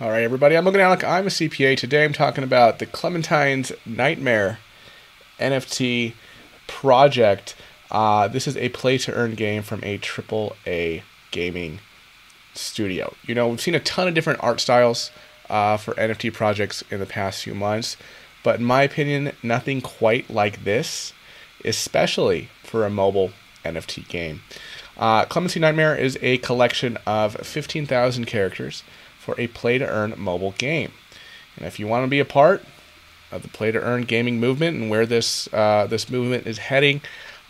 All right, everybody. I'm Logan Allec. I'm a CPA. Today I'm talking about the Clementine's Nightmare NFT project. Uh, this is a play to earn game from a triple A gaming studio. You know, we've seen a ton of different art styles uh, for NFT projects in the past few months, but in my opinion, nothing quite like this, especially for a mobile NFT game. Uh, Clementine's Nightmare is a collection of 15,000 characters for a play to earn mobile game. And if you want to be a part of the play to earn gaming movement and where this uh, this movement is heading,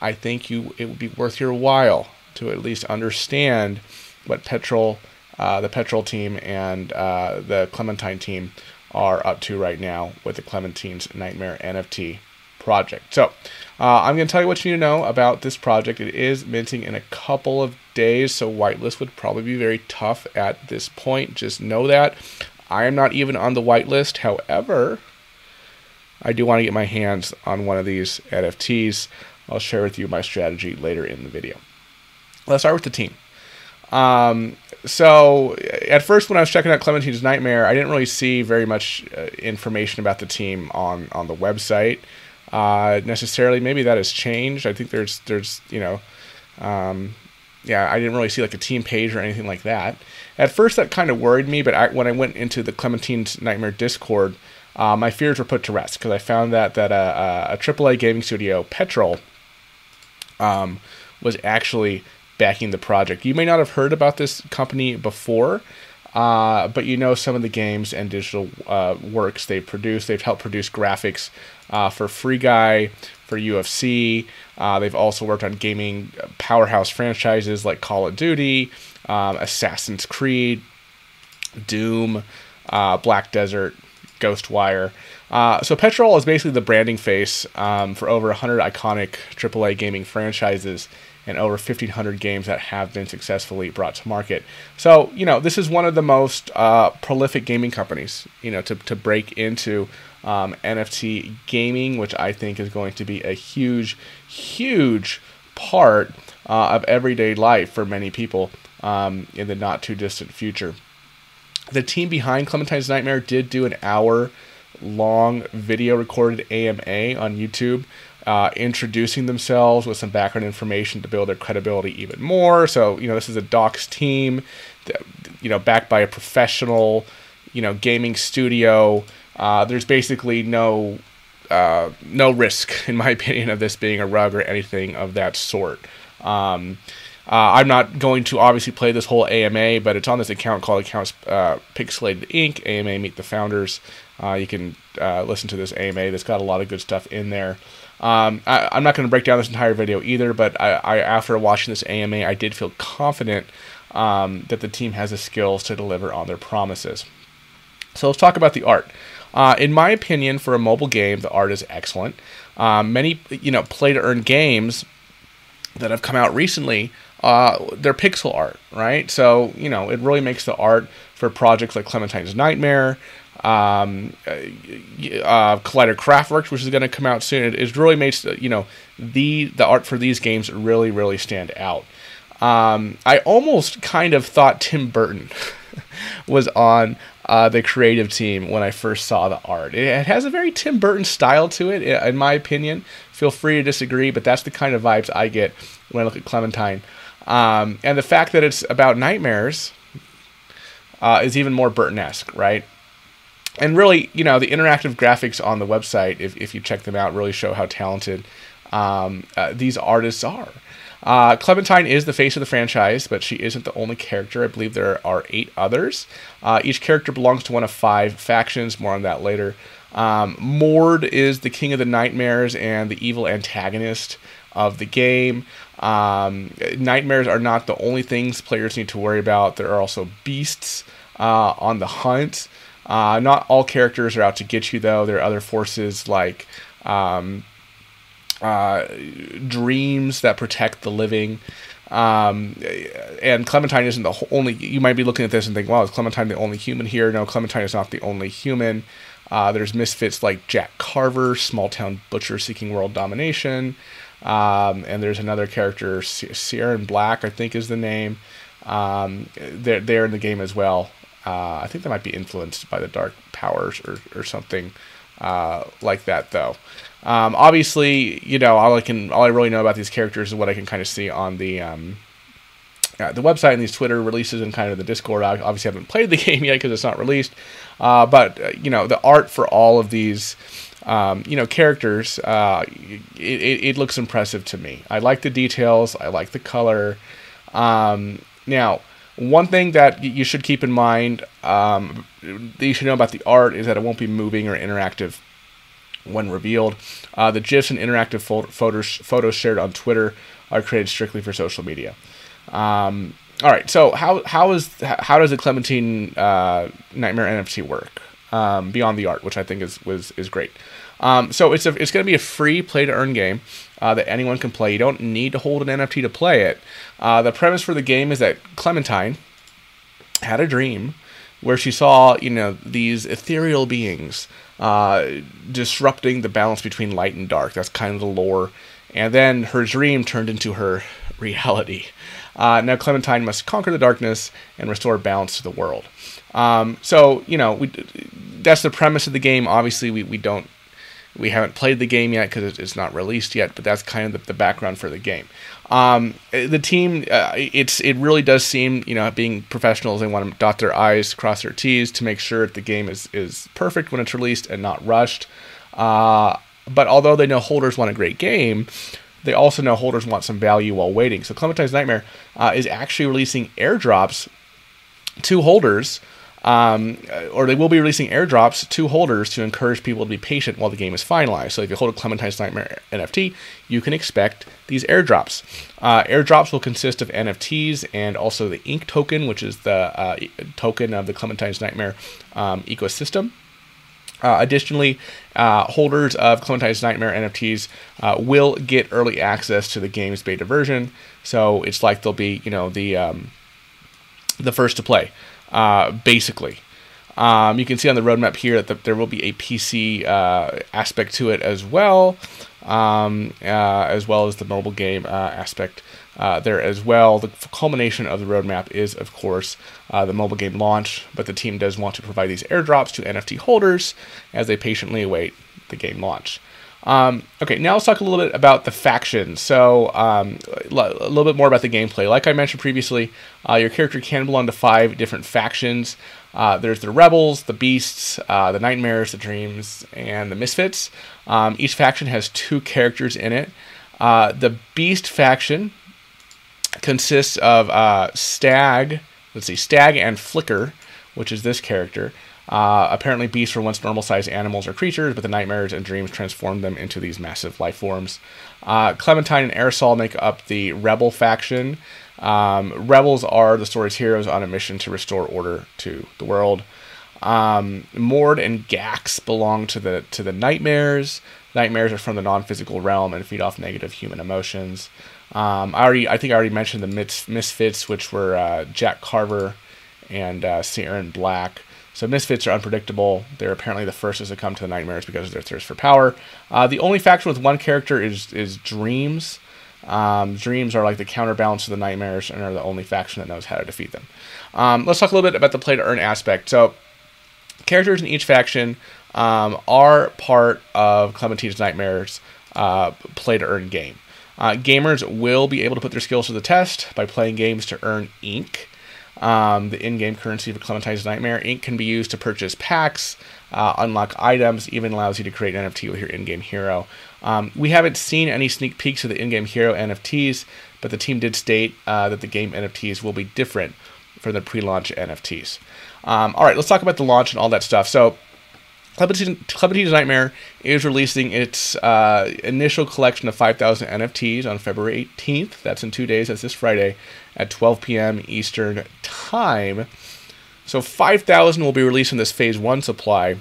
I think you it would be worth your while to at least understand what Petrol, uh, the Petrol team, and uh, the Clementine team are up to right now with the Clementine's Nightmare NFT project. So, uh, I'm going to tell you what you need to know about this project. It is minting in a couple of days, so whitelist would probably be very tough at this point. Just know that. I am not even on the whitelist. However, I do want to get my hands on one of these NFTs. I'll share with you my strategy later in the video. Let's start with the team. Um, so at first, when I was checking out Clementine's Nightmare, I didn't really see very much uh, information about the team on on the website uh, necessarily. Maybe that has changed. I think there's there's you know, um, yeah, I didn't really see like a team page or anything like that. At first, that kind of worried me, but I, when I went into the Clementine's Nightmare Discord, uh, my fears were put to rest because I found that that a, a, AAA gaming studio, Petrol, um, was actually backing the project. You may not have heard about this company before. Uh, but you know some of the games and digital uh, works they've produced. They've helped produce graphics uh, for Free Guy, for UFC. Uh, they've also worked on gaming powerhouse franchises like Call of Duty, um, Assassin's Creed, Doom, uh, Black Desert, Ghostwire. Uh, so Petrol is basically the branding face um, for over 100 iconic AAA gaming franchises and over 1,500 games that have been successfully brought to market. So, you know, this is one of the most uh, prolific gaming companies, you know, to, to break into um, NFT gaming, which I think is going to be a huge, huge part uh, of everyday life for many people um, in the not too distant future. The team behind Clementine's Nightmare did do an hour long video recorded AMA on YouTube uh, introducing themselves with some background information to build their credibility even more. So, you know, this is a doxxed team, that, you know, backed by a professional, you know, gaming studio. Uh, there's basically no uh, no risk, in my opinion, of this being a rug or anything of that sort. Um, uh, I'm not going to obviously play this whole AMA, but it's on this account called Accounts uh, Pixelated Inc. AMA Meet the Founders. Uh, you can uh, listen to this AMA. That's got a lot of good stuff in there. Um, I, am not going to break down this entire video either, but I, I, after watching this AMA, I did feel confident um, that the team has the skills to deliver on their promises. So let's talk about the art. Uh, in my opinion, for a mobile game, the art is excellent. Um, many, you know, play to earn games that have come out recently, uh, they're pixel art, right? So you know, it really makes the art for projects like Clementine's Nightmare, um, uh, uh, Collider Craftworks, which is going to come out soon. It, it, really makes you know the the art for these games really really stand out. Um, I almost kind of thought Tim Burton was on uh, the creative team when I first saw the art. It, it, has a very Tim Burton style to it, in my opinion. Feel free to disagree, but that's the kind of vibes I get when I look at Clementine. Um, and the fact that it's about nightmares uh, is even more Burton-esque, right? And really, you know, the interactive graphics on the website, if, if you check them out, really show how talented um, uh, these artists are. Uh, Clementine is the face of the franchise, but she isn't the only character. I believe there are eight others. Uh, each character belongs to one of five factions. More on that later. Um, Mord is the king of the nightmares and the evil antagonist of the game. Um, nightmares are not the only things players need to worry about. There are also beasts uh, on the hunt. Uh, not all characters are out to get you, though. There are other forces like um, uh, dreams that protect the living. Um, and Clementine isn't the only. You might be looking at this and think, "Wow, is Clementine the only human here?" No, Clementine is not the only human. Uh, there's misfits like Jack Carver, small town butcher seeking world domination, um, and there's another character, Sierra Black, I think is the name. Um, they're, they're in the game as well. Uh, I think they might be influenced by the dark powers or, or something uh, like that, though. Um, obviously, you know, all I can, all I really know about these characters is what I can kind of see on the um, uh, the website and these Twitter releases and kind of the Discord. I obviously haven't played the game yet because it's not released. Uh, but uh, you know, the art for all of these, um, you know, characters, uh, it, it, it, looks impressive to me. I like the details. I like the color. Um, now, one thing that you should keep in mind um, that you should know about the art is that it won't be moving or interactive when revealed. Uh, the GIFs and interactive photos, photos shared on Twitter are created strictly for social media. Um, all right, so how how is how does the Clementine uh, Nightmare NFT work um, beyond the art, which I think is was is great. Um, so it's a, it's going to be a free play to earn game uh, that anyone can play. You don't need to hold an NFT to play it. Uh, the premise for the game is that Clementine had a dream where she saw you know these ethereal beings uh, disrupting the balance between light and dark. That's kind of the lore. And then her dream turned into her reality. Uh, now Clementine must conquer the darkness and restore balance to the world. Um, so you know, we, that's the premise of the game. Obviously, we, we don't we haven't played the game yet because it's not released yet, but that's kind of the, the background for the game. Um, the team, uh, it's it really does seem, you know, being professionals, they want to dot their I's, cross their T's to make sure that the game is is perfect when it's released and not rushed. Uh, but although they know holders want a great game, they also know holders want some value while waiting. So Clementine's Nightmare uh, is actually releasing airdrops to holders, um, or they will be releasing airdrops to holders to encourage people to be patient while the game is finalized. So if you hold a Clementine's Nightmare NFT, you can expect these airdrops. Uh, airdrops will consist of NFTs and also the Ink token, which is the uh, token of the Clementine's Nightmare um, ecosystem. Uh, additionally, uh, holders of Clementine's Nightmare NFTs uh, will get early access to the game's beta version. So it's like they'll be, you know, the um, the first to play, uh, basically. Um, you can see on the roadmap here that the, there will be a PC uh, aspect to it as well, um, uh, as well as the mobile game aspect uh, there as well. The culmination of the roadmap is, of course, uh, the mobile game launch, but the team does want to provide these airdrops to NFT holders as they patiently await the game launch. Um, okay, now let's talk a little bit about the factions. So, um, a little bit more about the gameplay. Like I mentioned previously, uh, your character can belong to five different factions. Uh, there's the Rebels, the Beasts, uh, the Nightmares, the Dreams, and the Misfits. Um, each faction has two characters in it. Uh, the Beast faction consists of uh, Stag, let's see, Stag and Flicker, which is this character. Uh, apparently, beasts were once normal sized animals or creatures, but the nightmares and dreams transformed them into these massive life forms. Uh, Clementine and Aerosol make up the Rebel faction. Um, rebels are the story's heroes on a mission to restore order to the world. Um, Mord and Gax belong to the to the nightmares. Nightmares are from the non-physical realm and feed off negative human emotions. Um, I already, I think I already mentioned the mis- Misfits, which were uh, Jack Carver and uh, Saren Black. So Misfits are unpredictable. They're apparently the first to come to the Nightmares because of their thirst for power. Uh, the only faction with one character is is Dreams. Um, Dreams are like the counterbalance to the Nightmares and are the only faction that knows how to defeat them. Um, let's talk a little bit about the play to earn aspect. So characters in each faction um, are part of Clementine's Nightmares uh, play to earn game. Uh, gamers will be able to put their skills to the test by playing games to earn ink. Um, the in-game currency for Clementine's Nightmare. Ink can be used to purchase packs, uh, unlock items, even allows you to create an NFT with your in-game hero. Um, we haven't seen any sneak peeks of the in-game hero NFTs, but the team did state uh, that the game NFTs will be different from the pre-launch NFTs. Um, all right, let's talk about the launch and all that stuff. So Clementine's Nightmare is releasing its uh, initial collection of 5,000 NFTs on February 18th. That's in two days. That's this Friday at 12 p.m. Eastern Time. So 5,000 will be released in this Phase 1 supply.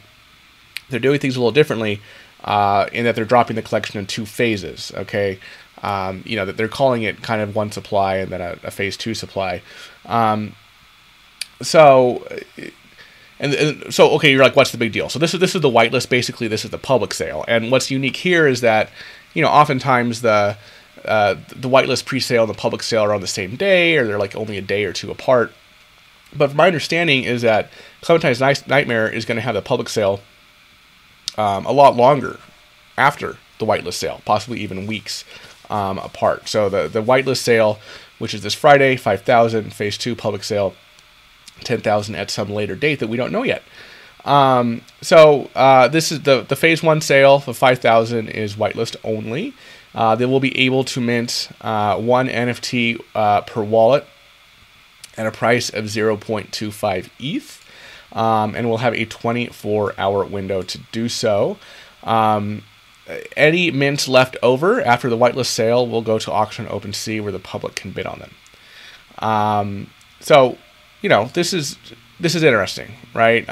They're doing things a little differently uh, in that they're dropping the collection in two phases, okay? Um, you know, that they're calling it kind of one supply and then a, a Phase 2 supply. Um, so and, and, so, okay, you're like, what's the big deal? So this is this is the whitelist. Basically, this is the public sale. And what's unique here is that, you know, oftentimes the uh, the whitelist pre-sale and the public sale are on the same day, or they're like only a day or two apart. But my understanding is that Clementine's Nightmare is going to have the public sale um, a lot longer after the whitelist sale, possibly even weeks um, apart. So the the whitelist sale, which is this Friday, five thousand. Phase two public sale, ten thousand at some later date that we don't know yet. Um, so uh, this is the the phase one sale for five thousand is whitelist only. Uh, they will be able to mint uh, one NFT uh, per wallet at a price of 0.25 ETH, um, and we'll have a 24 hour window to do so. Um, any mints left over after the whitelist sale will go to auction on OpenSea where the public can bid on them. Um, so, you know, this is this is interesting, right?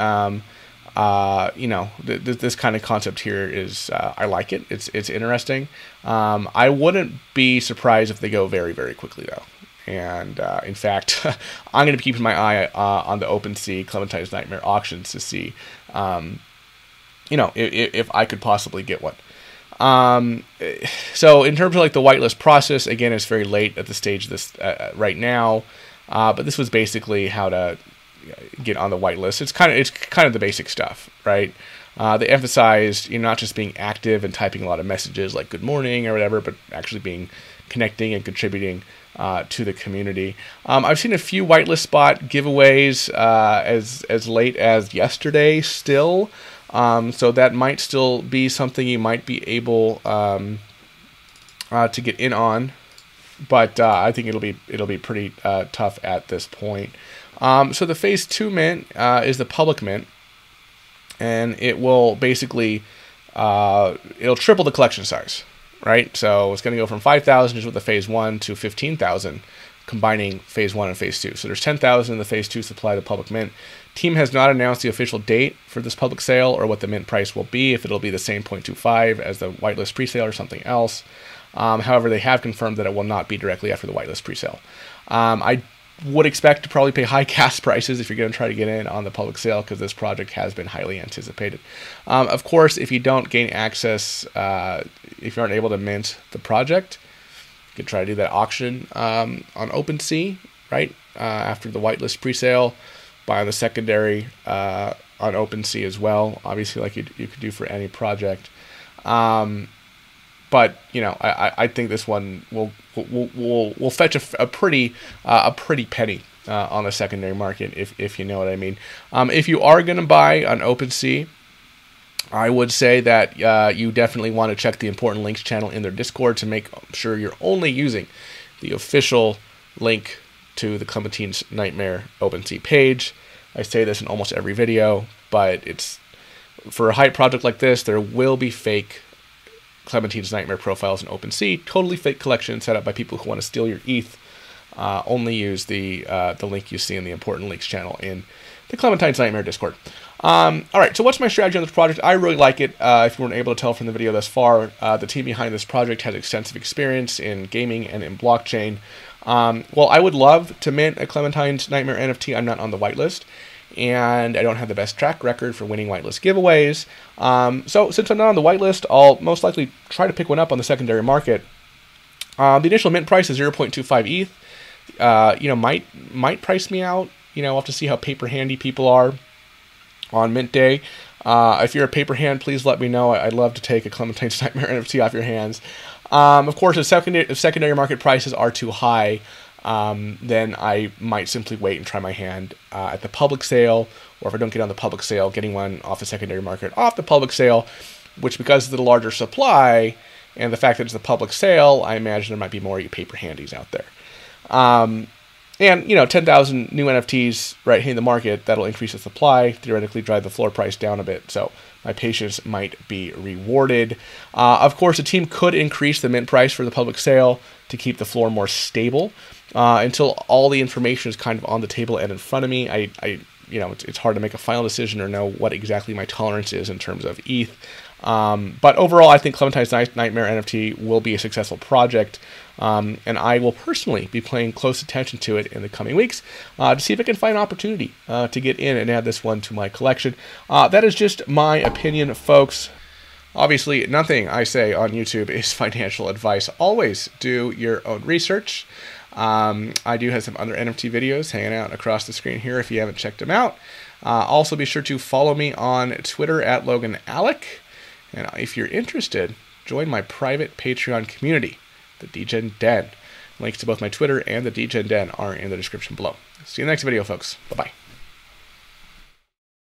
Uh, you know, th- th- this kind of concept here is uh, I like it. It's it's interesting. Um, I wouldn't be surprised if they go very very quickly though. And uh, in fact, I'm going to be keeping my eye uh, on the OpenSea Clementine's Nightmare auctions to see, um, you know, if, if I could possibly get one. Um, so in terms of like the whitelist process, again, it's very late at the stage this uh, uh, right now. But this was basically how to get on the whitelist. It's kind of it's kind of the basic stuff, right? Uh, they emphasized you know not just being active and typing a lot of messages like good morning or whatever, but actually being connecting and contributing uh, to the community. Um, I've seen a few whitelist spot giveaways uh, as as late as yesterday still. Um, so that might still be something you might be able um, uh, to get in on, but uh, I think it'll be it'll be pretty uh, tough at this point. Um, so the phase two mint uh, is the public mint, and it will basically uh, it'll triple the collection size, right? So it's going to go from five thousand is with the phase one to fifteen thousand combining phase one and phase two. So there's 10,000 in the phase two supply the public mint. Team has not announced the official date for this public sale or what the mint price will be, if it'll be the same 0.25 as the whitelist presale or something else. Um, however, they have confirmed that it will not be directly after the whitelist presale. Um, I would expect to probably pay high gas prices if you're going to try to get in on the public sale because this project has been highly anticipated. Um, of course, if you don't gain access, uh, if you aren't able to mint the project, you could try to do that auction um, on OpenSea, right? Uh, after the whitelist presale, buy on the secondary uh, on OpenSea as well. Obviously, like you, you could do for any project. Um, but you know, I, I think this one will will will, will fetch a, a pretty uh, a pretty penny uh, on the secondary market if if you know what I mean. Um, if you are going to buy on OpenSea, I would say that uh, you definitely want to check the important links channel in their Discord to make sure you're only using the official link to the Clementine's Nightmare OpenSea page. I say this in almost every video, but it's for a hype project like this, there will be fake Clementine's Nightmare profiles in OpenSea, totally fake collection set up by people who want to steal your ETH. Uh, only use the uh, the link you see in the important links channel in the Clementine's Nightmare Discord. Um, all right, so what's my strategy on this project? I really like it. Uh, if you weren't able to tell from the video thus far, uh, the team behind this project has extensive experience in gaming and in blockchain. Um, well, I would love to mint a Clementine's Nightmare NFT. I'm not on the whitelist, and I don't have the best track record for winning whitelist giveaways. Um, so since I'm not on the whitelist, I'll most likely try to pick one up on the secondary market. Uh, the initial mint price is 0.25 ETH. Uh, you know, might might price me out. You know, I'll have to see how paper handy people are on mint day. Uh, if you're a paper hand, please let me know. I'd love to take a Clementine's Nightmare NFT off your hands. Um, of course, if secondary, if secondary market prices are too high, um, then I might simply wait and try my hand uh, at the public sale, or if I don't get on the public sale, getting one off the secondary market off the public sale, which because of the larger supply and the fact that it's the public sale, I imagine there might be more paper handies out there. Um, and you know, 10,000 new NFTs right in the market that'll increase the supply, theoretically drive the floor price down a bit. So my patience might be rewarded. Uh, of course, the team could increase the mint price for the public sale to keep the floor more stable. Uh, until all the information is kind of on the table and in front of me, I, I you know, it's, it's hard to make a final decision or know what exactly my tolerance is in terms of ETH. Um, but overall, I think Clementine's Nightmare NFT will be a successful project, um, and I will personally be paying close attention to it in the coming weeks uh, to see if I can find an opportunity uh, to get in and add this one to my collection. Uh, that is just my opinion, folks. Obviously, nothing I say on YouTube is financial advice. Always do your own research. Um, I do have some other NFT videos hanging out across the screen here if you haven't checked them out. Uh, also, be sure to follow me on Twitter at Logan Allec. And if you're interested, join my private Patreon community, the Degen Den. Links to both my Twitter and the Degen Den are in the description below. See you in the next video, folks. Bye bye.